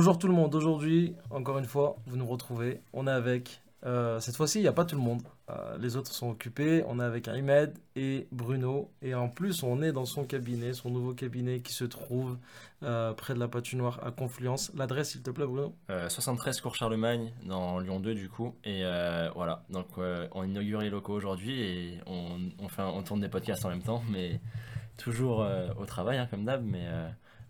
Bonjour tout le monde, aujourd'hui, encore une fois, vous nous retrouvez. On est avec, euh, cette fois-ci, il n'y a pas tout le monde. Euh, les autres sont occupés. On est avec Ahmed et Bruno. Et en plus, on est dans son cabinet, son nouveau cabinet qui se trouve euh, près de la patinoire à Confluence. L'adresse, s'il te plaît, Bruno 73 Cours Charlemagne, dans Lyon 2, du coup. Et voilà, donc on inaugure les locaux aujourd'hui et on, fait on tourne des podcasts en même temps, mais toujours au travail, hein, comme d'hab. Mais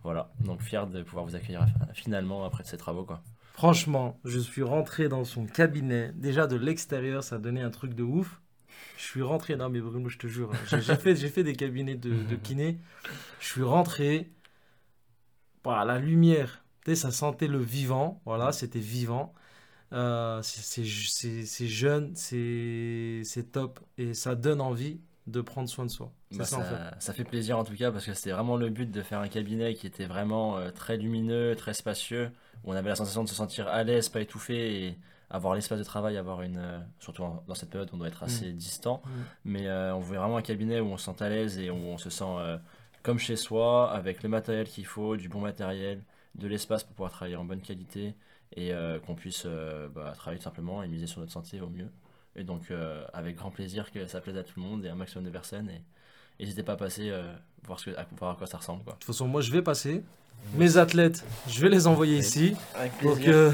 voilà, donc fier de pouvoir vous accueillir finalement après ces travaux, quoi. Franchement, je suis rentré dans son cabinet. Déjà de l'extérieur, ça donnait un truc de ouf. Je suis rentré, non mais Bruno, je te jure, hein. j'ai fait, fait des cabinets de, de, kiné. Je suis rentré, voilà, la lumière, tu sais, ça sentait le vivant, voilà, c'était vivant. Euh, c'est jeune, c'est top et ça donne envie de prendre soin de soi. Bah, ça, ça, fait. plaisir en tout cas parce que c'était vraiment le but de faire un cabinet qui était vraiment euh, très lumineux, très spacieux, où on avait la sensation de se sentir à l'aise, pas étouffé et avoir l'espace de travail, avoir une. Euh, surtout dans cette période, on doit être assez mm. distant, mm. mais euh, on voulait vraiment un cabinet où on se sent à l'aise et où on se sent comme chez soi, avec le matériel qu'il faut, du bon matériel, de l'espace pour pouvoir travailler en bonne qualité et qu'on puisse bah, travailler simplement et miser sur notre santé au mieux. Et donc, euh, avec grand plaisir que ça plaise à tout le monde et un maximum de personnes. Et n'hésitez pas à passer, euh, voir, ce que, à, voir à quoi ça ressemble. Quoi. De toute façon, moi, je vais passer. Mes athlètes, je vais les envoyer ici. donc, euh,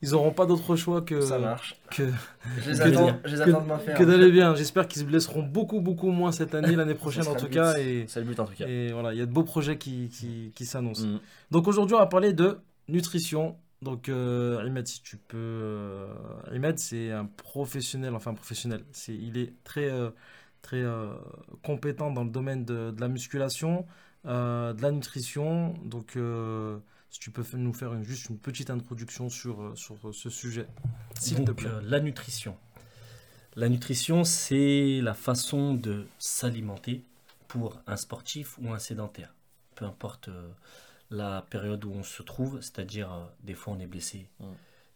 ils n'auront pas d'autre choix que. Ça marche. Que, je les attends, de m'en faire. Que d'aller bien. J'espère qu'ils se blesseront beaucoup, beaucoup moins cette année, l'année prochaine en tout cas. C'est le but en tout cas. Et voilà, il y a de beaux projets qui, qui, qui s'annoncent. Mm. Donc aujourd'hui, on va parler de nutrition, donc, euh, si tu peux. Euh, c'est un professionnel, enfin professionnel. C'est, il est très, euh, très euh, compétent dans le domaine de, la musculation, de la nutrition. Donc, si tu peux nous faire juste une petite introduction sur, sur ce sujet, s'il te plaît. la nutrition. La nutrition, c'est la façon de s'alimenter pour un sportif ou un sédentaire. Peu importe la période où on se trouve, c'est-à-dire euh, des fois on est blessé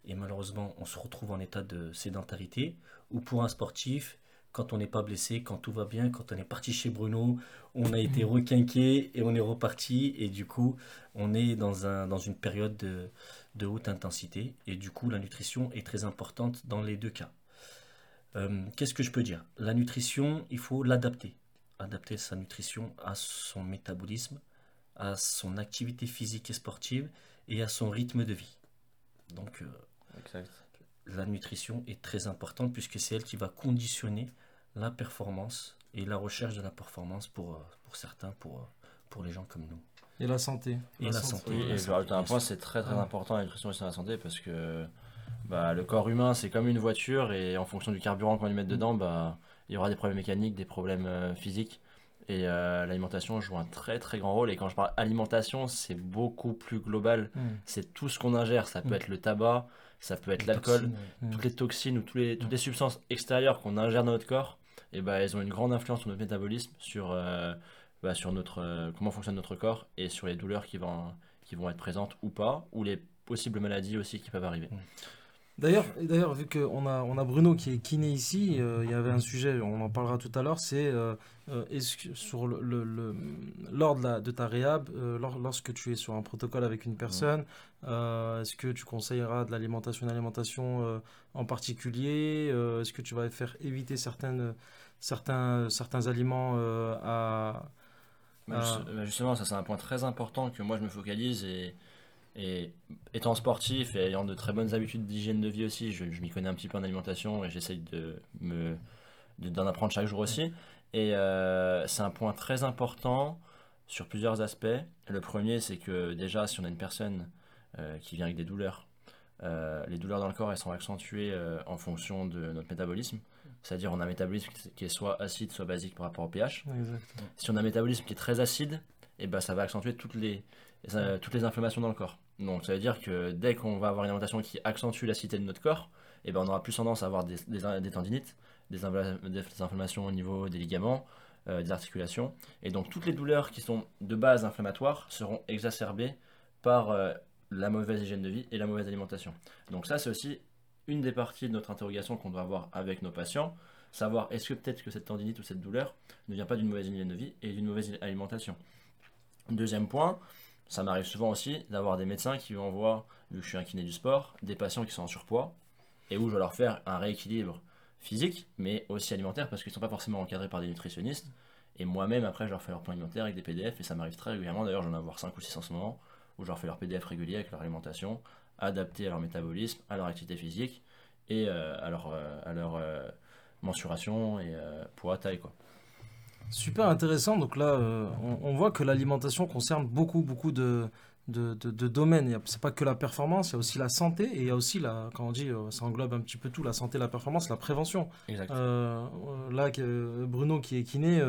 et malheureusement on se retrouve en état de sédentarité, ou pour un sportif, quand on n'est pas blessé, quand tout va bien, quand on est parti chez Bruno, on a été requinqué et on est reparti. Et du coup on est dans, un, dans une période de, de haute intensité. Et du coup la nutrition est très importante dans les deux cas. Euh, qu'est-ce que je peux dire? La nutrition, il faut l'adapter. Adapter sa nutrition à son métabolisme, à son activité physique et sportive et à son rythme de vie. Donc, euh, la nutrition est très importante puisque c'est elle qui va conditionner la performance et la recherche de la performance pour, euh, pour certains, pour, euh, pour les gens comme nous. Et la santé. Et la, santé. Et je un point, c'est très très important la nutrition et la santé parce que bah, le corps humain c'est comme une voiture et en fonction du carburant qu'on y met dedans, bah, il y aura des problèmes mécaniques, des problèmes physiques. Et euh, l'alimentation joue un très très grand rôle. Et quand je parle alimentation, c'est beaucoup plus global. Hmm. C'est tout ce qu'on ingère. Ça peut hmm. être le tabac, ça peut être l'alcool, hmm. toutes les toxines ou tous les, toutes les substances extérieures qu'on ingère dans notre corps. Et bah, elles ont une grande influence sur notre métabolisme, sur, euh, bah, sur notre, euh, comment fonctionne notre corps et sur les douleurs qui vont, qui vont être présentes ou pas, ou les possibles maladies aussi qui peuvent arriver. D'ailleurs, d'ailleurs, vu qu'on a, on a Bruno qui est kiné ici, euh, il y avait un sujet, on en parlera tout à l'heure, c'est euh, euh, sur le, le, lors de, de ta réhab, lorsque tu es sur un protocole avec une personne, est-ce que tu conseilleras de l'alimentation, une alimentation en particulier Est-ce que tu vas faire éviter certaines, certains, certains aliments à, bah, bah, Justement, ça c'est un point très important que moi je me focalise et et étant sportif et ayant de très bonnes habitudes d'hygiène de vie aussi, je, m'y connais un petit peu en alimentation et j'essaye de me d'en apprendre chaque jour aussi. Et euh, c'est un point très important sur plusieurs aspects. Le premier, c'est que déjà, si on a une personne euh, qui vient avec des douleurs, euh, les douleurs dans le corps, elles sont accentuées en fonction de notre métabolisme. C'est-à-dire, on a un métabolisme qui est soit acide, soit basique par rapport au pH. Si on a un métabolisme qui est très acide, et eh ben, ça va accentuer toutes les, toutes les inflammations dans le corps. Donc ça veut dire que dès qu'on va avoir une alimentation qui accentue l'acidité de notre corps, eh ben on aura plus tendance à avoir des, des, tendinites, des, inflammations au niveau des ligaments, euh, des articulations. Et donc toutes les douleurs qui sont de base inflammatoires seront exacerbées par euh, la mauvaise hygiène de vie et la mauvaise alimentation. Donc ça c'est aussi une des parties de notre interrogation qu'on doit avoir avec nos patients, savoir est-ce que peut-être que cette tendinite ou cette douleur ne vient pas d'une mauvaise hygiène de vie et d'une mauvaise alimentation. Deuxième point, ça m'arrive souvent aussi d'avoir des médecins qui envoient vu que je suis un kiné du sport, des patients qui sont en surpoids et où je vais leur faire un rééquilibre physique, mais aussi alimentaire parce qu'ils ne sont pas forcément encadrés par des nutritionnistes. Et moi-même, après, je leur fais leur plan alimentaire avec des PDF et ça m'arrive très régulièrement. D'ailleurs, j'en ai avoir 5 ou 6 en ce moment où je leur fais leur PDF régulier avec leur alimentation, adapté à leur métabolisme, à leur activité physique et euh, à leur, euh, euh, mensuration et poids, taille. Quoi. Super intéressant. Donc là, on, on, voit que l'alimentation concerne beaucoup, beaucoup de, de, de, domaines. C'est pas que la performance, il y a aussi la santé et il y a aussi, la, quand on dit, euh, ça englobe un petit peu tout, la santé, la performance, la prévention. Euh, là, Bruno qui est kiné,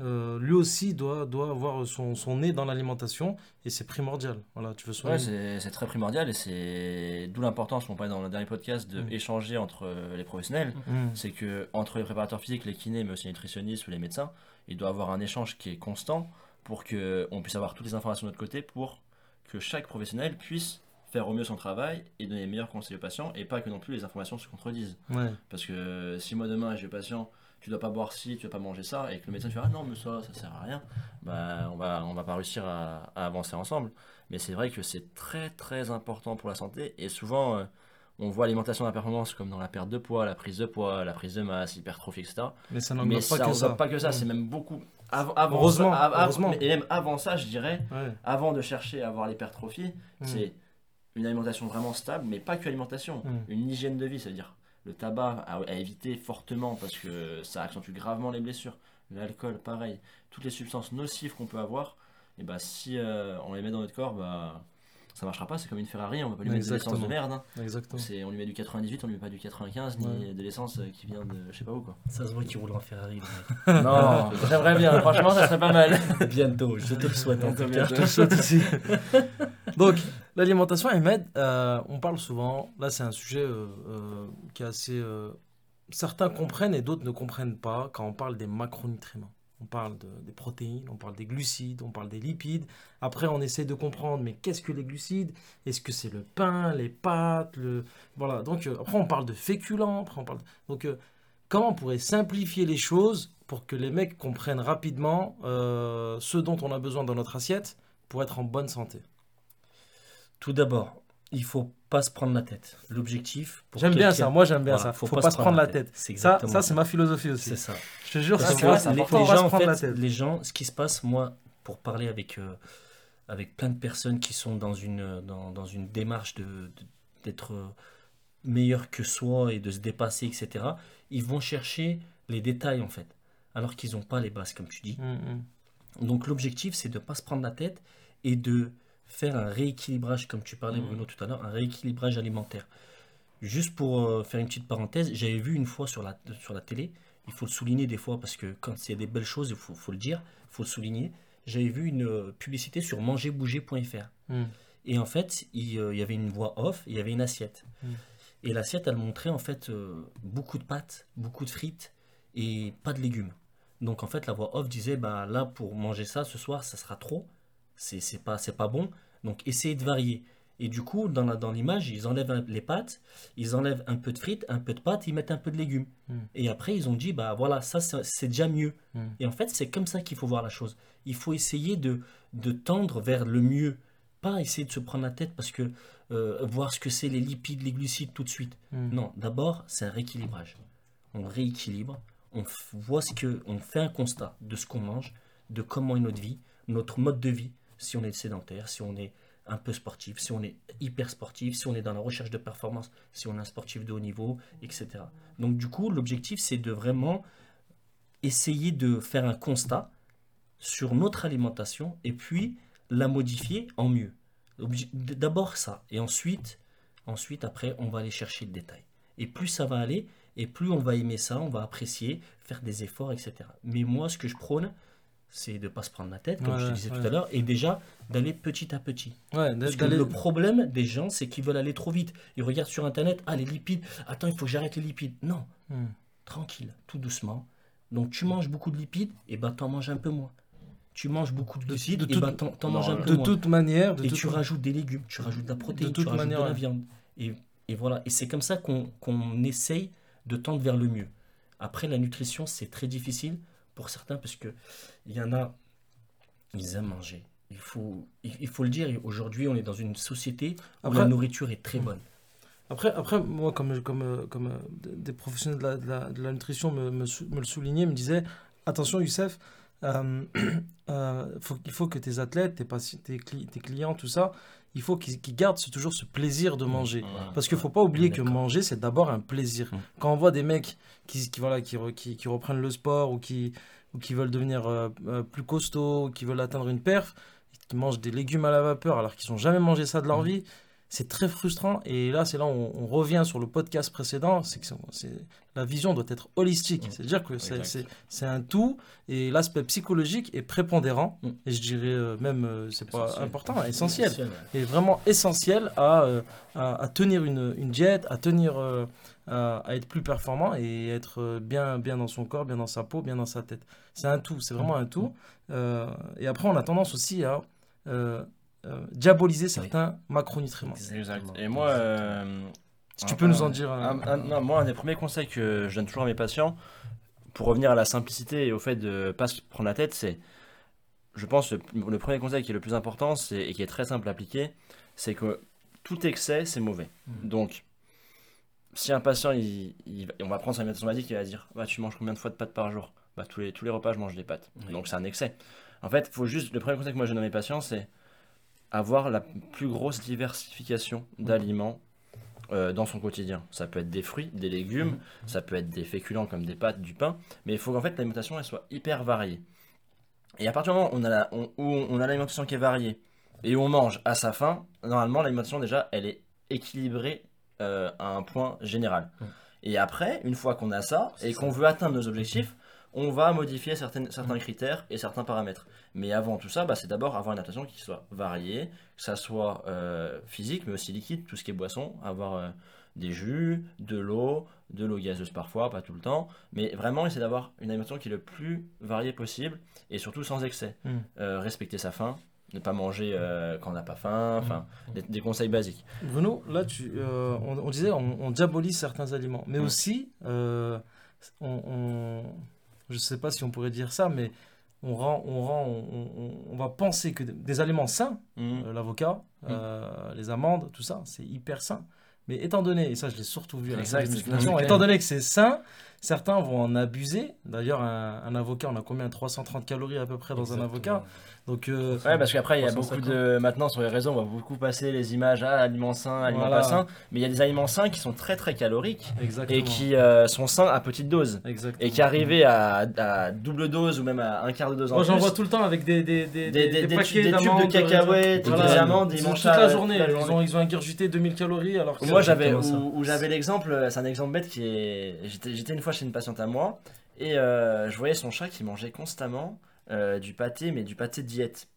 euh, lui aussi doit, doit avoir son, son nez dans l'alimentation et c'est primordial. Voilà, tu veux c'est très primordial et c'est d'où l'importance, on parlait dans le dernier podcast, d'échanger mm. entre les professionnels. Mm. C'est que entre les préparateurs physiques, les kinés, mais aussi les nutritionnistes ou les médecins, il doit avoir un échange qui est constant pour qu'on puisse avoir toutes les informations de notre côté pour que chaque professionnel puisse faire au mieux son travail et donner les meilleurs conseils aux patients et pas que non plus les informations se contredisent. Parce que si moi demain j'ai patient, tu dois pas boire ci, tu dois pas manger ça, et que le médecin fait ah non mais ça ça sert à rien, bah on va on va pas réussir à, avancer ensemble. Mais c'est vrai que c'est très très important pour la santé et souvent euh, on voit l'alimentation de la performance comme dans la perte de poids, la prise de poids, la prise de masse, l'hypertrophie, etc. Mais ça n'englobe pas, que ça. pas que ça. C'est même beaucoup. Avant, heureusement, heureusement. Et même avant ça, je dirais, avant de chercher à avoir l'hypertrophie, mm. c'est une alimentation vraiment stable, mais pas que alimentation. Mm. Une hygiène de vie, c'est-à-dire le tabac à, éviter fortement parce que ça accentue gravement les blessures. L'alcool, pareil. Toutes les substances nocives qu'on peut avoir, et bah, si euh, on les met dans notre corps, bah, ça marchera pas, c'est comme une Ferrari, on va pas lui mettre de l'essence de merde. Hein. Exactement. on lui met du 98, on lui met pas du 95, ni de l'essence euh, qui vient de je sais pas où quoi. Ça se voit qu'il roule en Ferrari. non, j'aimerais bien, franchement ça serait pas mal. Bientôt, je te le souhaite en tout cas. Je te le souhaite aussi. Donc, l'alimentation, Ahmed, euh, on parle souvent, là c'est un sujet euh, qui est assez... certains comprennent et d'autres ne comprennent pas quand on parle des macronutriments. On parle des protéines, on parle des glucides, on parle des lipides. Après, on essaie de comprendre, mais qu'est-ce que les glucides? Est-ce que c'est le pain, les pâtes le... Voilà, donc euh, après, on parle de féculents. Après, on parle... Donc, euh, comment on pourrait simplifier les choses pour que les mecs comprennent rapidement euh, ce dont on a besoin dans notre assiette pour être en bonne santé? Tout d'abord, il faut pas se prendre la tête. L'objectif. J'aime bien ça. Moi, j'aime bien ça. Faut, faut pas, se prendre la tête. Ça, ça c'est ma philosophie aussi. C'est ça. Je te jure, c'est ça. Les, les gens, en fait, les gens, ce qui se passe, moi, pour parler avec euh, avec plein de personnes qui sont dans une dans, dans une démarche de d'être euh, meilleur que soi et de se dépasser, etc. Ils vont chercher les détails en fait, alors qu'ils n'ont pas les bases, comme tu dis. Mm, mm. Donc l'objectif, c'est de ne pas se prendre la tête et de faire un rééquilibrage, comme tu parlais, mm. Bruno, tout à l'heure, un rééquilibrage alimentaire. Juste pour euh, faire une petite parenthèse, j'avais vu une fois sur la, sur la télé, il faut le souligner des fois parce que quand a des belles choses, il faut, faut le dire, il faut le souligner. J'avais vu une euh, publicité sur mangerbouger.fr. Mm. Et en fait, euh, il, y avait une voix off, il y avait une assiette. Mm. Et l'assiette, elle montrait en fait beaucoup de pâtes, beaucoup de frites et pas de légumes. Donc en fait, la voix off disait, bah là, pour manger ça ce soir, ça sera trop c'est pas, pas bon. Donc essayez de varier. Et du coup, dans, dans l'image, ils enlèvent les pâtes, ils enlèvent un peu de frites, un peu de pâtes, ils mettent un peu de légumes. Hmm. Et après, ils ont dit, bah voilà, ça c'est déjà mieux. Hmm. Et en fait, c'est comme ça qu'il faut voir la chose. Il faut essayer de, de tendre vers le mieux. Pas essayer de se prendre la tête parce que euh, voir ce que c'est les lipides, les glucides tout de suite. Hmm. Non, d'abord, c'est un rééquilibrage. On rééquilibre, on voit ce que, on fait un constat de ce qu'on mange, de comment est notre vie, notre mode de vie, si on est sédentaire, si on est un peu sportif, si on est hyper sportif, si on est dans la recherche de performance, si on est un sportif de haut niveau, etc. Donc du coup, l'objectif, c'est de vraiment essayer de faire un constat sur notre alimentation et puis la modifier en mieux. D'abord ça, et ensuite, ensuite, après, on va aller chercher le détail. Et plus ça va aller, et plus on va aimer ça, on va apprécier, faire des efforts, etc. Mais moi, ce que je prône, c'est de ne pas se prendre la tête, comme je disais tout à l'heure, et déjà d'aller petit à petit. Parce que le problème des gens, c'est qu'ils veulent aller trop vite. Ils regardent sur Internet, ah les lipides, attends, il faut que j'arrête les lipides. Non, hmm. tranquille, tout doucement. Donc tu manges beaucoup de lipides, et ben t'en manges un peu moins. Tu manges beaucoup de glucides, et ben t'en manges un peu de moins. Toute manière, et tu rajoutes des légumes, tu rajoutes de la protéine, tu rajoutes de la viande. Et, et voilà, et c'est comme ça qu'on essaye de tendre vers le mieux. Après, la nutrition, c'est très difficile pour certains parce que il y en a, ils aiment manger. il faut, il, faut le dire, aujourd'hui, on est dans une société où Après- la nourriture est très bonne. Après, après moi, comme, comme, comme euh, des professionnels de la, de la- de la nutrition me, me, le soulignaient, me disaient attention, Youssef, euh, euh, faut, il faut que tes athlètes, tes, tes, tes clients, tout ça, il faut qu'ils gardent ce- toujours ce plaisir de manger. Voilà. Parce qu'il ne faut pas oublier que manger, c'est d'abord un plaisir. Mm. Quand on voit des mecs qui, qui, voilà, qui, qui, qui reprennent le sport ou qui, ou qui veulent devenir euh, euh, plus costauds, ou qui veulent atteindre une perf, qui mangent des légumes à la vapeur alors qu'ils n'ont jamais mangé ça de leur Mm. vie, c'est très frustrant. Et là, c'est là où on, on revient sur le podcast précédent, c'est que la vision doit être holistique. Mm. C'est-à-dire que c'est- un tout et l'aspect psychologique est prépondérant. Mm. Et je dirais euh, même, euh, c'est pas important, essentiel Essentiel, ouais. est vraiment essentiel à, euh, à, à tenir une, une diète, à tenir, à, à être plus performant et être bien, bien dans son corps, bien dans sa peau, bien dans sa tête. C'est un tout, c'est vraiment un tout. Euh, et après, on a tendance aussi à euh, euh, diaboliser certains macronutriments. Exact. Et moi, euh, Si tu un- peux nous en dire un- un- un- non, moi, un des premiers conseils que je donne toujours à mes patients, pour revenir à la simplicité et au fait de pas se prendre la tête, c'est, je pense, le, le premier conseil qui est le plus important c'est, et qui est très simple à appliquer, c'est que tout excès, c'est mauvais. Mhm. Donc, si un patient, il, il- on va prendre sa alimentation basique, il va dire bah, Tu manges combien de fois de pâtes par jour? Bah, tous, les, tous les repas, je mange des pâtes. Oui. Donc, c'est un excès. En fait, faut juste, le premier conseil que moi je donne à mes patients, c'est avoir la plus grosse diversification d'aliments euh, dans son quotidien. Ça peut être des fruits, des légumes, ça peut être des féculents comme des pâtes, du pain, mais il faut qu'en fait l'alimentation elle soit hyper variée. Et à partir du moment où on a la- on- où on a l'alimentation qui est variée et où on mange à sa faim, normalement l'alimentation déjà elle est équilibrée euh, à un point général. Mm. Et après, une fois qu'on a ça et qu'on veut atteindre nos objectifs, on va modifier certaines, certains critères et certains paramètres. Mais avant tout ça, bah, c'est d'abord avoir une alimentation qui soit variée, que ça soit euh, physique, mais aussi liquide, tout ce qui est boisson, avoir euh, des jus, de l'eau, de l'eau gazeuse parfois, pas tout le temps, mais vraiment essayer d'avoir une alimentation qui est le plus variée possible et surtout sans excès. Mm. Euh, respecter sa faim, ne pas manger euh, quand on n'a pas faim, enfin, des, des conseils basiques. Bruno, là, tu, euh, on, on disait on, on diabolise certains aliments, mais Mm. aussi, euh, on- je ne sais pas si on pourrait dire ça, mais on, rend, on, rend, on, on- on va penser que des aliments sains, Mm. euh, l'avocat, euh, les amandes, tout ça, c'est hyper sain. Mais étant donné, et ça je l'ai surtout vu à la salle de étant donné que c'est sain, certains vont en abuser. D'ailleurs, un, un avocat, on a combien? 330 calories à peu près dans un avocat. Donc, euh, Ouais, parce qu'après, il y a 350. beaucoup de. Maintenant, sur les réseaux, on va beaucoup passer les images à aliments sains, aliments Voilà. pas sains. Mais il y a des aliments sains qui sont très très caloriques exactement. et qui euh, sont sains à petite dose. Exactement. Et qui arrivaient à, à double dose ou même à un quart de dose en Moi, j'en vois tout le temps avec des, des, des, Des- des- des paquets tubes- de d'amandes, cacahuètes, euh, des amandes, ils mangent toute la toute journée. la Ils, journée. ont, ils ont ingurgité 2000 calories alors que. Moi, j'avais où, j'avais l'exemple, c'est un exemple bête qui est. J'étais j'étais une fois chez une patiente à moi et euh, je voyais son chat qui mangeait constamment euh, du pâté, mais du pâté diète.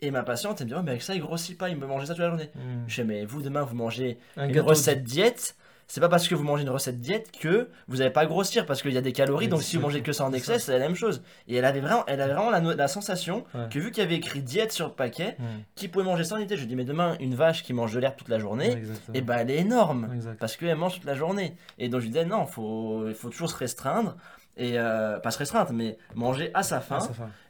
Et ma patiente, elle me dit, oh, mais avec ça, il grossit pas, il me mangeait ça toute la journée. Hmm. Je fais, mais vous, demain, vous mangez Un une recette diète. C'est pas parce que vous mangez une recette diète que vous n'allez pas grossir, parce qu'il y a des calories, donc si vous mangez que ça en excès, c'est la même chose. Et elle avait vraiment, elle avait vraiment la, sensation Ouais. que vu qu'il y avait écrit diète sur le paquet, Hmm. qui pouvait manger ça en été. Je lui dis, mais demain, une vache qui mange de l'herbe toute la journée, et ben elle est énorme parce qu'elle mange toute la journée. Et donc je lui disais non, faut, il faut toujours se restreindre et euh, pas se restreindre, mais manger à sa faim.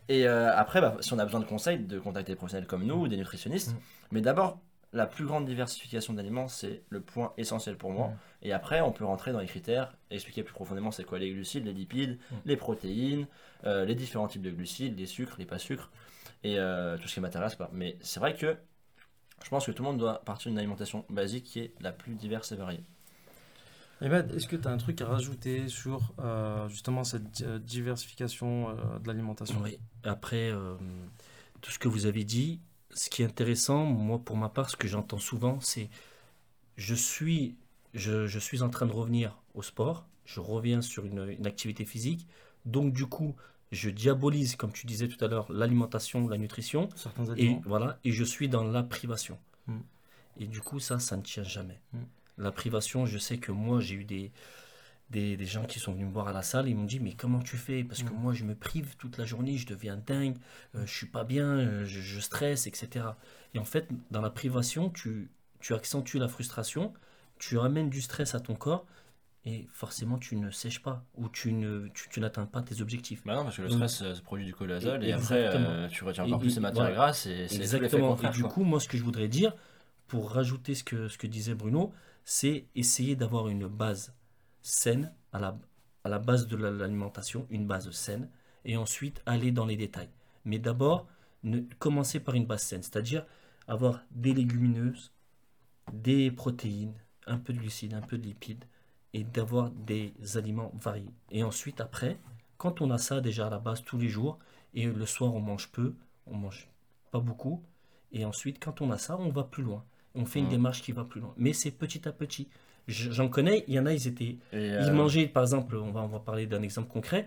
Et euh, après, bah, si on a besoin de conseils, de contacter des professionnels comme nous ou des nutritionnistes. Mm. Mais d'abord, la plus grande diversification d'aliments, c'est le point essentiel pour moi. Mm. Et après, on peut rentrer dans les critères, expliquer plus profondément c'est quoi les glucides, les lipides, Mm. les protéines, euh, les différents types de glucides, les sucres, les pas sucres, et tout ce qui m'intéresse pas. Mais c'est vrai que je pense que tout le monde doit partir d'une alimentation basique qui est la plus diverse et variée. Ahmed, est-ce que tu as un truc à rajouter sur euh, justement cette euh, diversification euh, de l'alimentation? Oui. Après, euh, tout ce que vous avez dit, ce qui est intéressant, moi pour ma part, ce que j'entends souvent, c'est je suis, je, je suis en train de revenir au sport, je reviens sur une, une activité physique, donc du coup, je diabolise, comme tu disais tout à l'heure, l'alimentation, la nutrition, et voilà, et je suis dans la privation. Mm. Et du coup, ça, ça ne tient jamais. Mm. La privation, je sais que moi, j'ai eu des, des, des gens qui sont venus me voir à la salle et ils m'ont dit, mais comment tu fais? Parce que Mm. moi, je me prive toute la journée, je deviens dingue, euh, je suis pas bien, euh, je, je stresse, etc. Et en fait, dans la privation, tu, tu accentues la frustration, tu amènes du stress à ton corps et forcément tu ne sèches pas ou tu ne tu, tu n'atteins pas tes objectifs. Bah non, parce que le stress euh, se produit du cholazole Et- et, après euh, tu retiens Et- encore plus ces matières voilà. grasses et c'est Exactement. Et du quoi. coup, moi, ce que je voudrais dire, pour rajouter ce que, ce que disait Bruno, c'est essayer d'avoir une base saine à la, base de la- l'alimentation, une base saine, et ensuite aller dans les détails. Mais d'abord, commencer par une base saine, c'est-à-dire avoir des légumineuses, des protéines, un peu de glucides, un peu de lipides, et d'avoir des aliments variés. Et ensuite, après, quand on a ça déjà à la base tous les jours, et le soir on mange peu, on mange pas beaucoup, et ensuite quand on a ça, on va plus loin. On fait une Mm. démarche qui va plus loin. Mais c'est petit à petit. Je- J'en connais, il y en a, ils étaient... Et, Ils euh, mangeaient, par exemple, on va, on va parler d'un exemple concret.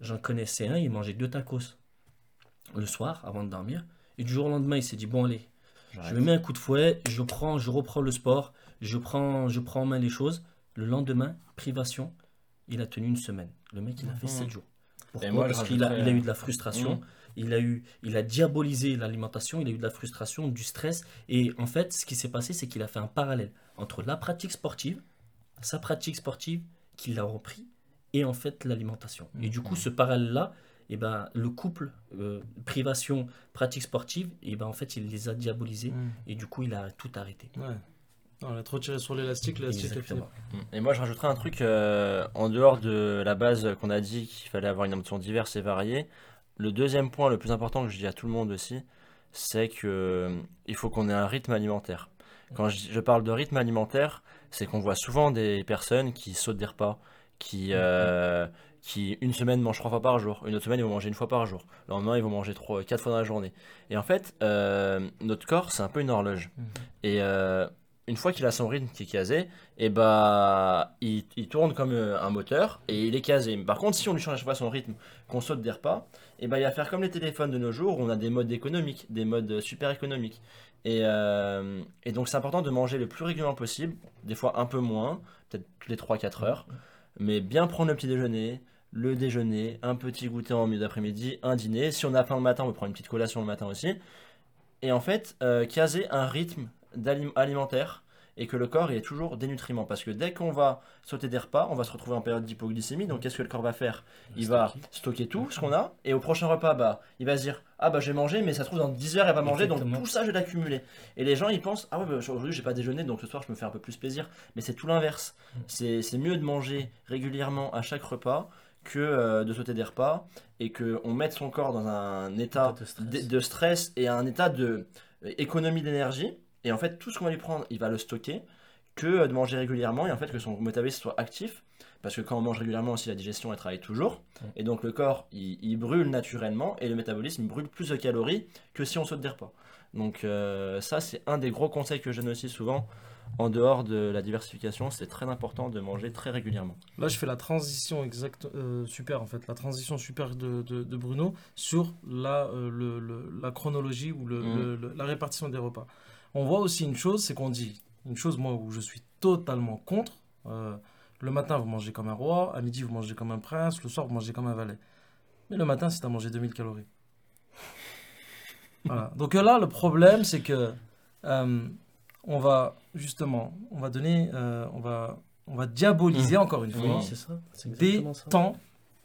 J'en connaissais un, il mangeait deux tacos le soir avant de dormir. Et du jour au lendemain, il s'est dit, bon allez, je me mets un coup de fouet, je prends, je reprends le sport, je prends, je prends en main les choses. Le lendemain, privation, il a tenu une semaine. Le mec, il a fait Mhm. 7 jours. Pourquoi? moi, Parce qu'il a, il a eu de la frustration, Mhm. Il, a eu, il a diabolisé l'alimentation, il a eu de la frustration, du stress. Et en fait, ce qui s'est passé, c'est qu'il a fait un parallèle entre la pratique sportive, sa pratique sportive, qu'il a repris, et en fait l'alimentation. Et du coup, ce parallèle-là, eh ben, le couple euh, privation, pratique sportive, et ben, en fait, il les a diabolisés. Mm. Et du coup, il a tout arrêté. Ouais. On a trop tiré sur l'élastique, l'élastique. Mm. Et moi, je rajouterais un truc euh, en dehors de la base qu'on a dit qu'il fallait avoir une alimentation diverse et variée. Le deuxième point, le plus important que je dis à tout le monde aussi, c'est que euh, faut qu'on ait un rythme alimentaire. Quand je, je parle de rythme alimentaire, c'est qu'on voit souvent des personnes qui sautent des repas, qui, euh, qui une semaine mangent trois fois par jour, une autre semaine ils vont manger une fois par jour, le lendemain ils vont manger trois, quatre fois dans la journée. Et en fait, euh, notre corps c'est un peu une horloge. Mhm. Et euh, une fois qu'il a son rythme qui est casé, et bah il, il tourne comme un moteur et il est casé. Par contre, si on lui change à chaque fois son rythme, qu'on saute des repas, et bah il va faire comme les téléphones de nos jours, on a des modes économiques, des modes super économiques. Et, euh, donc c'est important de manger le plus régulièrement possible, des fois un peu moins, peut-être les 3-4 heures, mais bien prendre le petit déjeuner, le déjeuner, un petit goûter en milieu d'après-midi, un dîner. Si on a faim le matin, on peut prendre une petite collation le matin aussi. Et en fait, euh, caser un rythme alimentaire et que le corps ait toujours des nutriments. Parce que dès qu'on va sauter des repas, on va se retrouver en période d'hypoglycémie. Donc qu'est-ce que le corps va faire? Il va stocker tout ce qu'on a. Et au prochain repas, bah, il va se dire Ah bah j'ai mangé, mais ça se trouve dans 10 heures, elle va manger. Donc tout ça, je vais l'accumuler. Et les gens, ils pensent Ah ouais, bah, aujourd'hui, j'ai pas déjeuné, donc ce soir, je me fais un peu plus plaisir. Mais c'est tout l'inverse. C'est mieux de manger régulièrement à chaque repas que euh, de sauter des repas et qu'on mette son corps dans un état de stress. de, de stress et un état de euh, économie d'énergie. Et en fait, tout ce qu'on va lui prendre, il va le stocker que euh, de manger régulièrement et en fait que son métabolisme soit actif. Parce que quand on mange régulièrement aussi, la digestion, elle travaille toujours. Et donc le corps, il, il brûle naturellement et le métabolisme brûle plus de calories que si on saute des repas. Donc euh, ça, c'est un des gros conseils que je donne aussi souvent. En dehors de la diversification, c'est très important de manger très régulièrement. Là, je fais la transition exacte, euh, super en fait, la transition super de, de, de Bruno sur la, euh, le- le- la chronologie ou le, Mm. la répartition des repas. On voit aussi une chose, c'est qu'on dit une chose moi où je suis totalement contre. euh, le matin, vous mangez comme un roi, à midi, vous mangez comme un prince, le soir, vous mangez comme un valet. Mais le matin, c'est à manger 2000 calories. Voilà. Donc euh, là, le problème, c'est que euh, on va justement, on va donner, euh, on va, on va diaboliser encore une fois Oui, ça. des ça. temps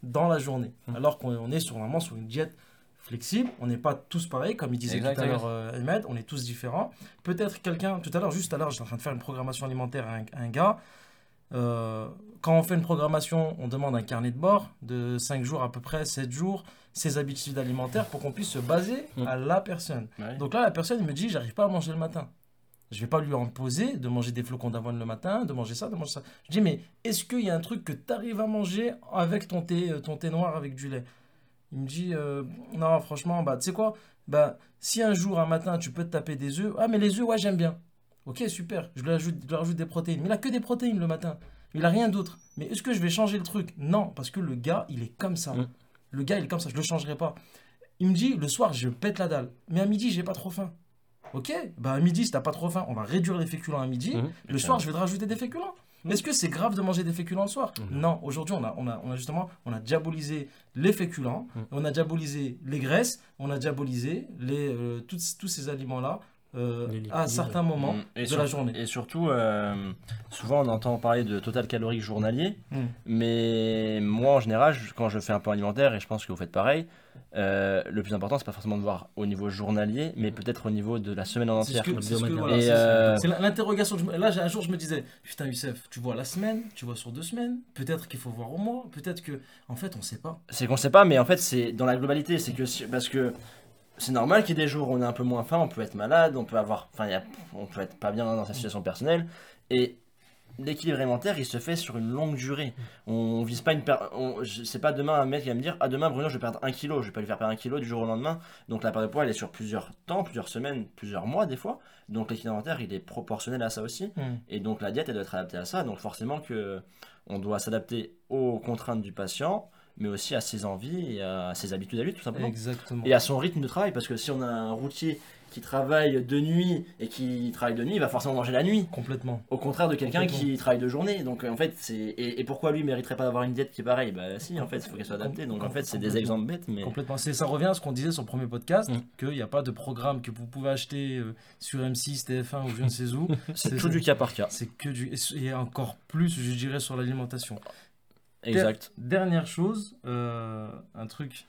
dans la journée. Mhm. Alors qu'on on est sur, normalement sur une diète flexible, on n'est pas tous pareils, comme il disait Exact, tout à l'heure euh, Ahmed, on est tous différents. Peut-être quelqu'un, tout à l'heure, juste à l'heure, j'étais en train de faire une programmation alimentaire à un, à un gars. Euh, quand on fait une programmation, on demande un carnet de bord de 5 jours à peu près, 7 jours, ses habitudes alimentaires pour qu'on puisse se baser Mhm. à la personne. Ouais. Donc là, la personne me dit, j'arrive pas à manger le matin. Je vais pas lui imposer de manger des flocons d'avoine le matin, de manger ça, de manger ça. Je dis, mais est-ce qu'il y a un truc que tu arrives à manger avec ton thé, euh, ton thé noir avec du lait? Il me dit, euh, non, franchement, bah, tu sais quoi? Bah, Si un jour, un matin, tu peux te taper des œufs, ah, mais les œufs, ouais, j'aime bien. Ok, super, je lui, ajoute, je lui rajoute des protéines. Mais il a que des protéines le matin. Il a rien d'autre. Mais est-ce que je vais changer le truc? Non, parce que le gars, il est comme ça. Mm. Le gars, il est comme ça, je le changerai pas. Il me dit, le soir, je pète la dalle. Mais à midi, j'ai pas trop faim. Ok, bah à midi, si t'as pas trop faim, on va réduire les féculents à midi. Mhm. Le soir, je vais te rajouter des féculents. Est-ce que c'est grave de manger des féculents le soir? Non, aujourd'hui, on a, on, a, on a justement on a diabolisé les féculents, Mhm. on a diabolisé les graisses, on a diabolisé les, euh, tous, tous ces aliments-là euh, à certains moments Mm. et de sur- la journée. Et surtout, euh, souvent on entend parler de total calorique journalier, Mm. mais moi en général, je- quand je fais un plan alimentaire, et je pense que vous faites pareil, euh, le plus important c'est pas forcément de voir au niveau journalier, mais peut-être au niveau de la semaine en entière. c'est voilà, euh, l'interrogation. que je me- Là, un jour, je me disais, putain, Youssef, tu vois la semaine, tu vois sur deux semaines, peut-être qu'il faut voir au mois, peut-être que, en fait, on sait pas. C'est qu'on sait pas, mais en fait, c'est dans la globalité. C'est que si- parce que c'est normal qu'il y ait des jours où on est un peu moins faim, on peut être malade, on peut avoir, enfin, on peut être pas bien dans sa situation personnelle. Et l'équilibre alimentaire, il se fait sur une longue durée. On vise pas une C'est pas demain un mec qui va me dire, ah demain Bruno, je vais perdre un kilo. Je vais pas lui faire perdre un kilo du jour au lendemain. Donc la perte de poids, elle est sur plusieurs temps, plusieurs semaines, plusieurs mois des fois. Donc l'équilibre alimentaire, il est proportionnel à ça aussi. Et donc la diète, elle doit être adaptée à ça. Donc forcément que on doit s'adapter aux contraintes du patient, mais aussi à ses envies et à ses habitudes à lui, tout simplement. Exactement. Et à son rythme de travail, parce que si on a un routier qui travaille de nuit et qui travaille de nuit, il va forcément manger la nuit. Complètement. Au contraire de quelqu'un qui travaille de journée. Donc en fait, c'est et, et pourquoi lui mériterait pas d'avoir une diète qui est pareille? Bah si, en fait, il faut qu'elle soit adaptée. Donc en fait, c'est des exemples bêtes, mais Complètement. C'est- Ça revient à ce qu'on disait sur le premier podcast, Mm. qu'il n'y a pas de programme que vous pouvez acheter euh, sur M6, TF1 ou je ne sais où. c'est c'est- tout du cas par cas. C'est que du. Et encore plus, je dirais, sur l'alimentation. Exact. Dernière chose, euh, un truc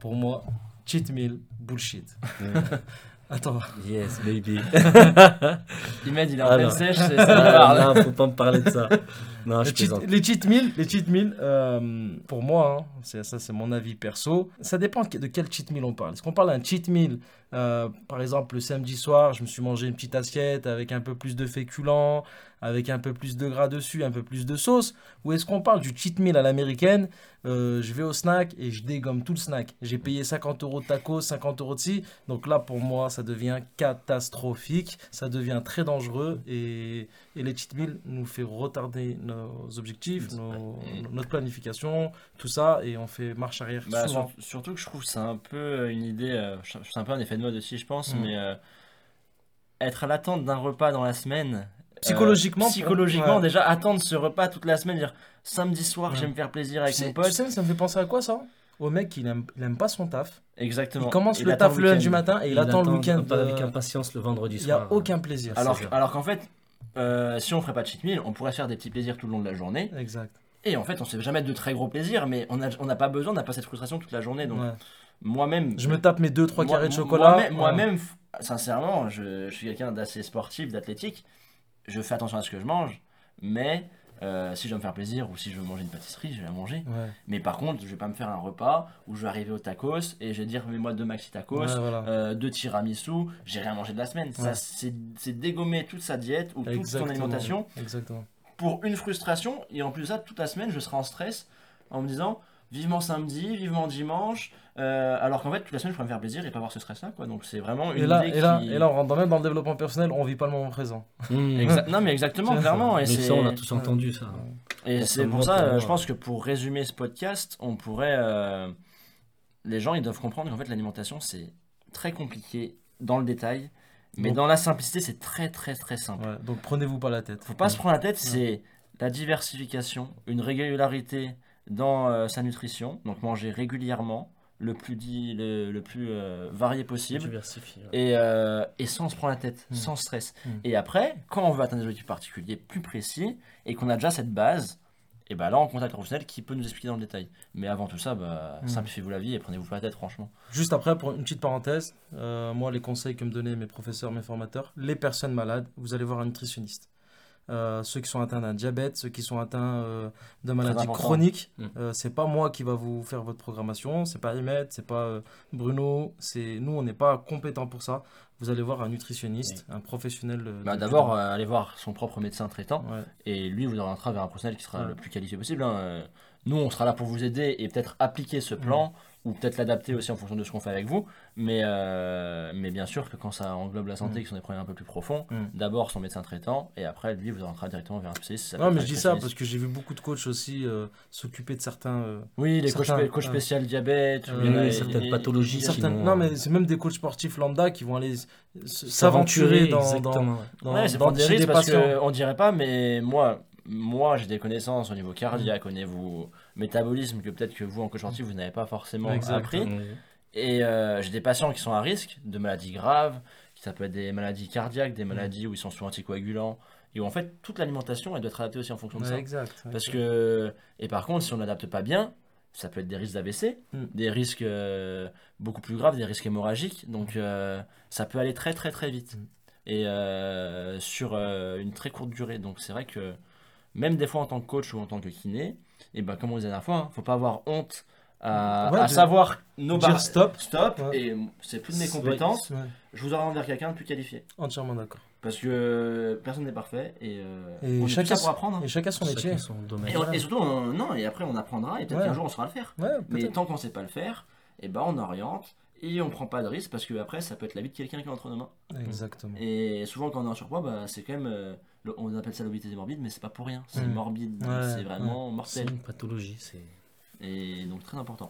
pour moi, cheat meal, bullshit. Attends, Yes, baby. Imed, il est en pleine non. sèche, c'est- ça Ah, non, faut pas me parler de ça. Non, je cheat, les cheat meals, les cheat meals, euh, pour moi, hein, c'est ça, c'est mon avis perso. Ça dépend de quel cheat meal on parle. Est-ce qu'on parle d'un cheat meal, euh, par exemple le samedi soir, je me suis mangé une petite assiette avec un peu plus de féculents, avec un peu plus de gras dessus, un peu plus de sauce, ou est-ce qu'on parle du cheat meal à l'américaine euh, Je vais au snack et je dégomme tout le snack. J'ai payé 50 euros de tacos, 50 euros de ci, donc là pour moi ça devient catastrophique, ça devient très dangereux et, et les cheat meals nous fait retarder nos objectifs, nos- notre planification, tout ça et on fait marche arrière Bah, souvent. sur- surtout que je trouve que c'est un peu une idée, euh, c'est un peu un effet de mode aussi, je pense, Mm. mais euh, être à l'attente d'un repas dans la semaine. Euh, Psychologiquement, psychologiquement ouais. déjà attendre ce repas toute la semaine, dire samedi soir Ouais. je vais me faire plaisir avec mon pote. tu sais, ça me fait penser à quoi ça? Au mec, il aime, il aime pas son taf. Exactement. Il commence Il le taf le lundi week-end. matin et il, attend le week-end. avec impatience le vendredi Il n'y soir. a aucun plaisir. Alors, alors qu'en fait, euh, si on ferait pas de cheat meal, on pourrait se faire des petits plaisirs tout le long de la journée. Exact. Et en fait, on se fait jamais de très gros plaisirs, mais on n'a on n'a pas besoin, on n'a pas cette frustration toute la journée. Donc Ouais. moi-même, Je me tape mes 2-3 Moi- carrés de chocolat. Moi-même, sincèrement, je, je suis quelqu'un d'assez sportif, d'athlétique. Je fais attention à ce que je mange, mais euh, si je veux me faire plaisir ou si je veux manger une pâtisserie, je vais la manger. Ouais. Mais par contre, je vais pas me faire un repas où je vais arriver au tacos et je vais dire mets-moi deux maxi tacos, Ouais, voilà. euh, deux tiramisu, j'ai rien mangé de la semaine. Ça, Ouais. c'est c'est dégommer toute sa diète ou toute son alimentation Exactement. pour une frustration et en plus de ça toute la semaine je serai en stress en me disant vivement samedi vivement dimanche euh, alors qu'en fait toute la semaine je pourrais me faire plaisir et pas avoir ce stress là quoi donc c'est vraiment une Et là, idée et, là, et là, on rentre même dans le développement personnel, on vit pas le moment présent. Mmh. Non mais exactement C'est ça. clairement et ça, on a tous entendu ça. et c'est pour ça euh, je pense que pour résumer ce podcast on pourrait euh, les gens ils doivent comprendre qu'en fait l'alimentation c'est très compliqué dans le détail mais Donc- dans la simplicité c'est très très très simple Ouais, donc prenez-vous pas la tête. faut pas se prendre la tête, c'est la diversification, une régularité dans euh, sa nutrition, donc manger régulièrement, le plus, dit, le, le plus euh, varié possible, ouais. et, euh, et sans se prendre la tête, Mm. sans stress. Mm. Et après, quand on veut atteindre des objectifs particuliers plus précis, et qu'on a déjà cette base, et bah là on contacte un professionnel qui peut nous expliquer dans le détail. Mais avant tout ça, bah, Mm. simplifiez-vous la vie et prenez-vous pas la tête franchement. Juste après, pour une petite parenthèse, euh, moi, les conseils que me donnaient mes professeurs, mes formateurs, les personnes malades, vous allez voir un nutritionniste. Euh, ceux qui sont atteints d'un diabète, ceux qui sont atteints euh, de maladies chroniques, Mm. euh, c'est pas moi qui va vous faire votre programmation, c'est pas Imed, c'est pas euh, Bruno, c'est nous, on n'est pas compétent pour ça. Vous allez voir un nutritionniste, un professionnel. Bah, D'abord, allez voir son propre médecin traitant. Ouais. Et lui vous orientera vers un professionnel qui sera Ouais. le plus qualifié possible. hein. Nous, on sera là pour vous aider et peut-être appliquer ce plan ou peut-être l'adapter aussi en fonction de ce qu'on fait avec vous. Mais, euh, mais bien sûr que quand ça englobe la santé, Mm. qui sont des problèmes un peu plus profonds, Mm. d'abord son médecin traitant et après lui vous orientera directement vers un spécialiste. Non, mais je dis ça parce que j'ai vu beaucoup de coachs aussi euh, s'occuper de certains. euh, Oui, les coachs, certains- coachs spécial diabète, ou oui, certaines et- pathologies certains- Non, mais c'est même des coachs sportifs lambda qui vont aller s'aventurer dans, dans, exactement. ouais. dans, Ouais, c'est dans prendre des parce patients. qu'on dirait pas, mais moi, moi j'ai des connaissances au niveau cardiaque, au niveau métabolisme que peut-être que vous en coach vous n'avez pas forcément appris. Et euh, j'ai des patients qui sont à risque de maladies graves, qui Ça peut être des maladies cardiaques, des maladies où ils sont sous anticoagulants. Et où en fait, toute l'alimentation, elle doit être adaptée aussi en fonction de Ouais, ça. exact. Parce que, et par contre, si on n'adapte pas bien, ça peut être des risques d'AVC, Mm. des risques euh, beaucoup plus graves, des risques hémorragiques. Donc, euh, ça peut aller très, très, très vite. Mm. Et euh, sur une très courte durée. Donc, c'est vrai que même des fois en tant que coach ou en tant que kiné, et ben, comme on disait la dernière fois, hein, faut pas avoir honte à, Ouais, à de savoir nos dire barres. stop. Stop, Ouais. et c'est plus de mes compétences. ouais, Je vous oriente vers quelqu'un de plus qualifié. entièrement d'accord. Parce que personne n'est parfait et, euh, Et on est chacun pour son- apprendre. hein. Et chacun son métier. Son domaine. Et, on- et surtout, on- non, et après on apprendra et peut-être Ouais. qu'un jour on saura le faire. Ouais, Mais tant qu'on sait pas le faire, et ben on oriente et on prend pas de risque parce que après ça peut être la vie de quelqu'un qui est entre nos mains. Exactement. Et souvent quand on est en surpoids, bah, c'est quand même, euh, le- on appelle ça l'obésité morbide, mais c'est pas pour rien, c'est morbide, Ouais, c'est vraiment C'est mortel une pathologie. C'est et donc très important.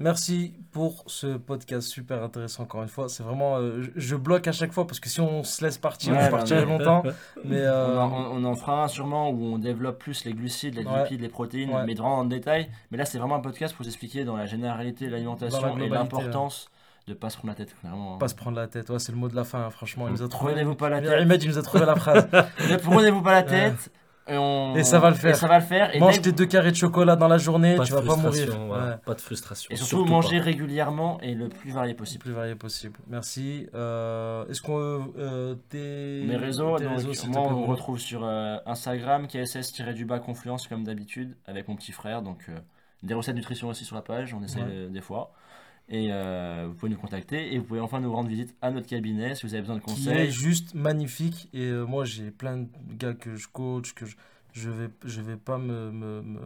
Merci pour ce podcast super intéressant encore une fois. C'est vraiment, euh, je, je bloque à chaque fois parce que si on se laisse partir, Ouais, on partirait mais- longtemps. Mais On, euh, en, on- en fera un sûrement où on développe plus les glucides, les Ouais. lipides, les protéines, Ouais. mais vraiment dans le détail. Mais là, c'est vraiment un podcast pour vous expliquer dans la généralité de l'alimentation la et l'importance de pas se prendre la tête. Vraiment. hein. pas se prendre la tête. Ouais, c'est le mot de la fin. hein, franchement, il nous a trouvé. Prenez-vous pas la tête. Ahmed, il nous a trouvé la phrase. Ne prenez-vous pas la tête. Et, on- Et ça va le faire. Et ça va le faire. Et, Mange tes deux carrés de chocolat dans la journée, pas tu vas pas mourir. frustration. voilà, Ouais. Pas de frustration. et surtout, manger régulièrement et le plus varié Le possible. plus varié possible. Merci. Euh, Est-ce qu'on euh, tes Mes réseaux, tes donc, réseaux, moi on me retrouve sur euh, Instagram, KSS-du-bas Confluence comme d'habitude, avec mon petit frère. Donc euh, des recettes nutrition aussi sur la page, on essaie Ouais. euh, des fois. Et euh, vous pouvez nous contacter et vous pouvez enfin nous rendre visite à notre cabinet si vous avez besoin de qui est conseils. juste magnifique. Et euh, moi, j'ai plein de gars que je coach, que je, je vais, je vais pas me, me, me,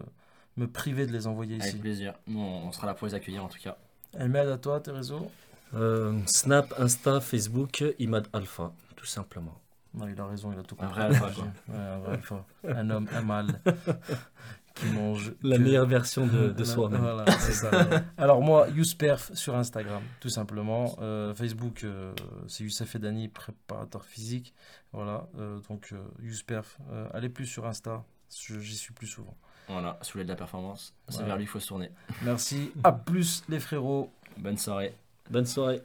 me priver de les envoyer ici. Avec plaisir. Nous, on sera là pour les accueillir en tout cas. Ahmed, à toi, tes réseaux Euh, Snap, Insta, Facebook, Imad Alpha, tout simplement. Non, il a raison, il a tout Un compris. vrai alpha, quoi. Ouais, un vrai alpha. Un homme, un mâle qui mange. La que- meilleure version de, soi-même. Voilà, c'est ça. Alors moi, YouSperf sur Instagram, tout simplement. Euh, Facebook, euh, c'est Youssef Edani, préparateur physique. Voilà, euh, donc euh, YouSperf. Euh, allez plus sur Insta, j'y suis plus souvent. Voilà, voulez de la performance, c'est Voilà. vers lui qu'il faut se tourner. Merci, à plus les frérots. Bonne soirée. Bonne soirée.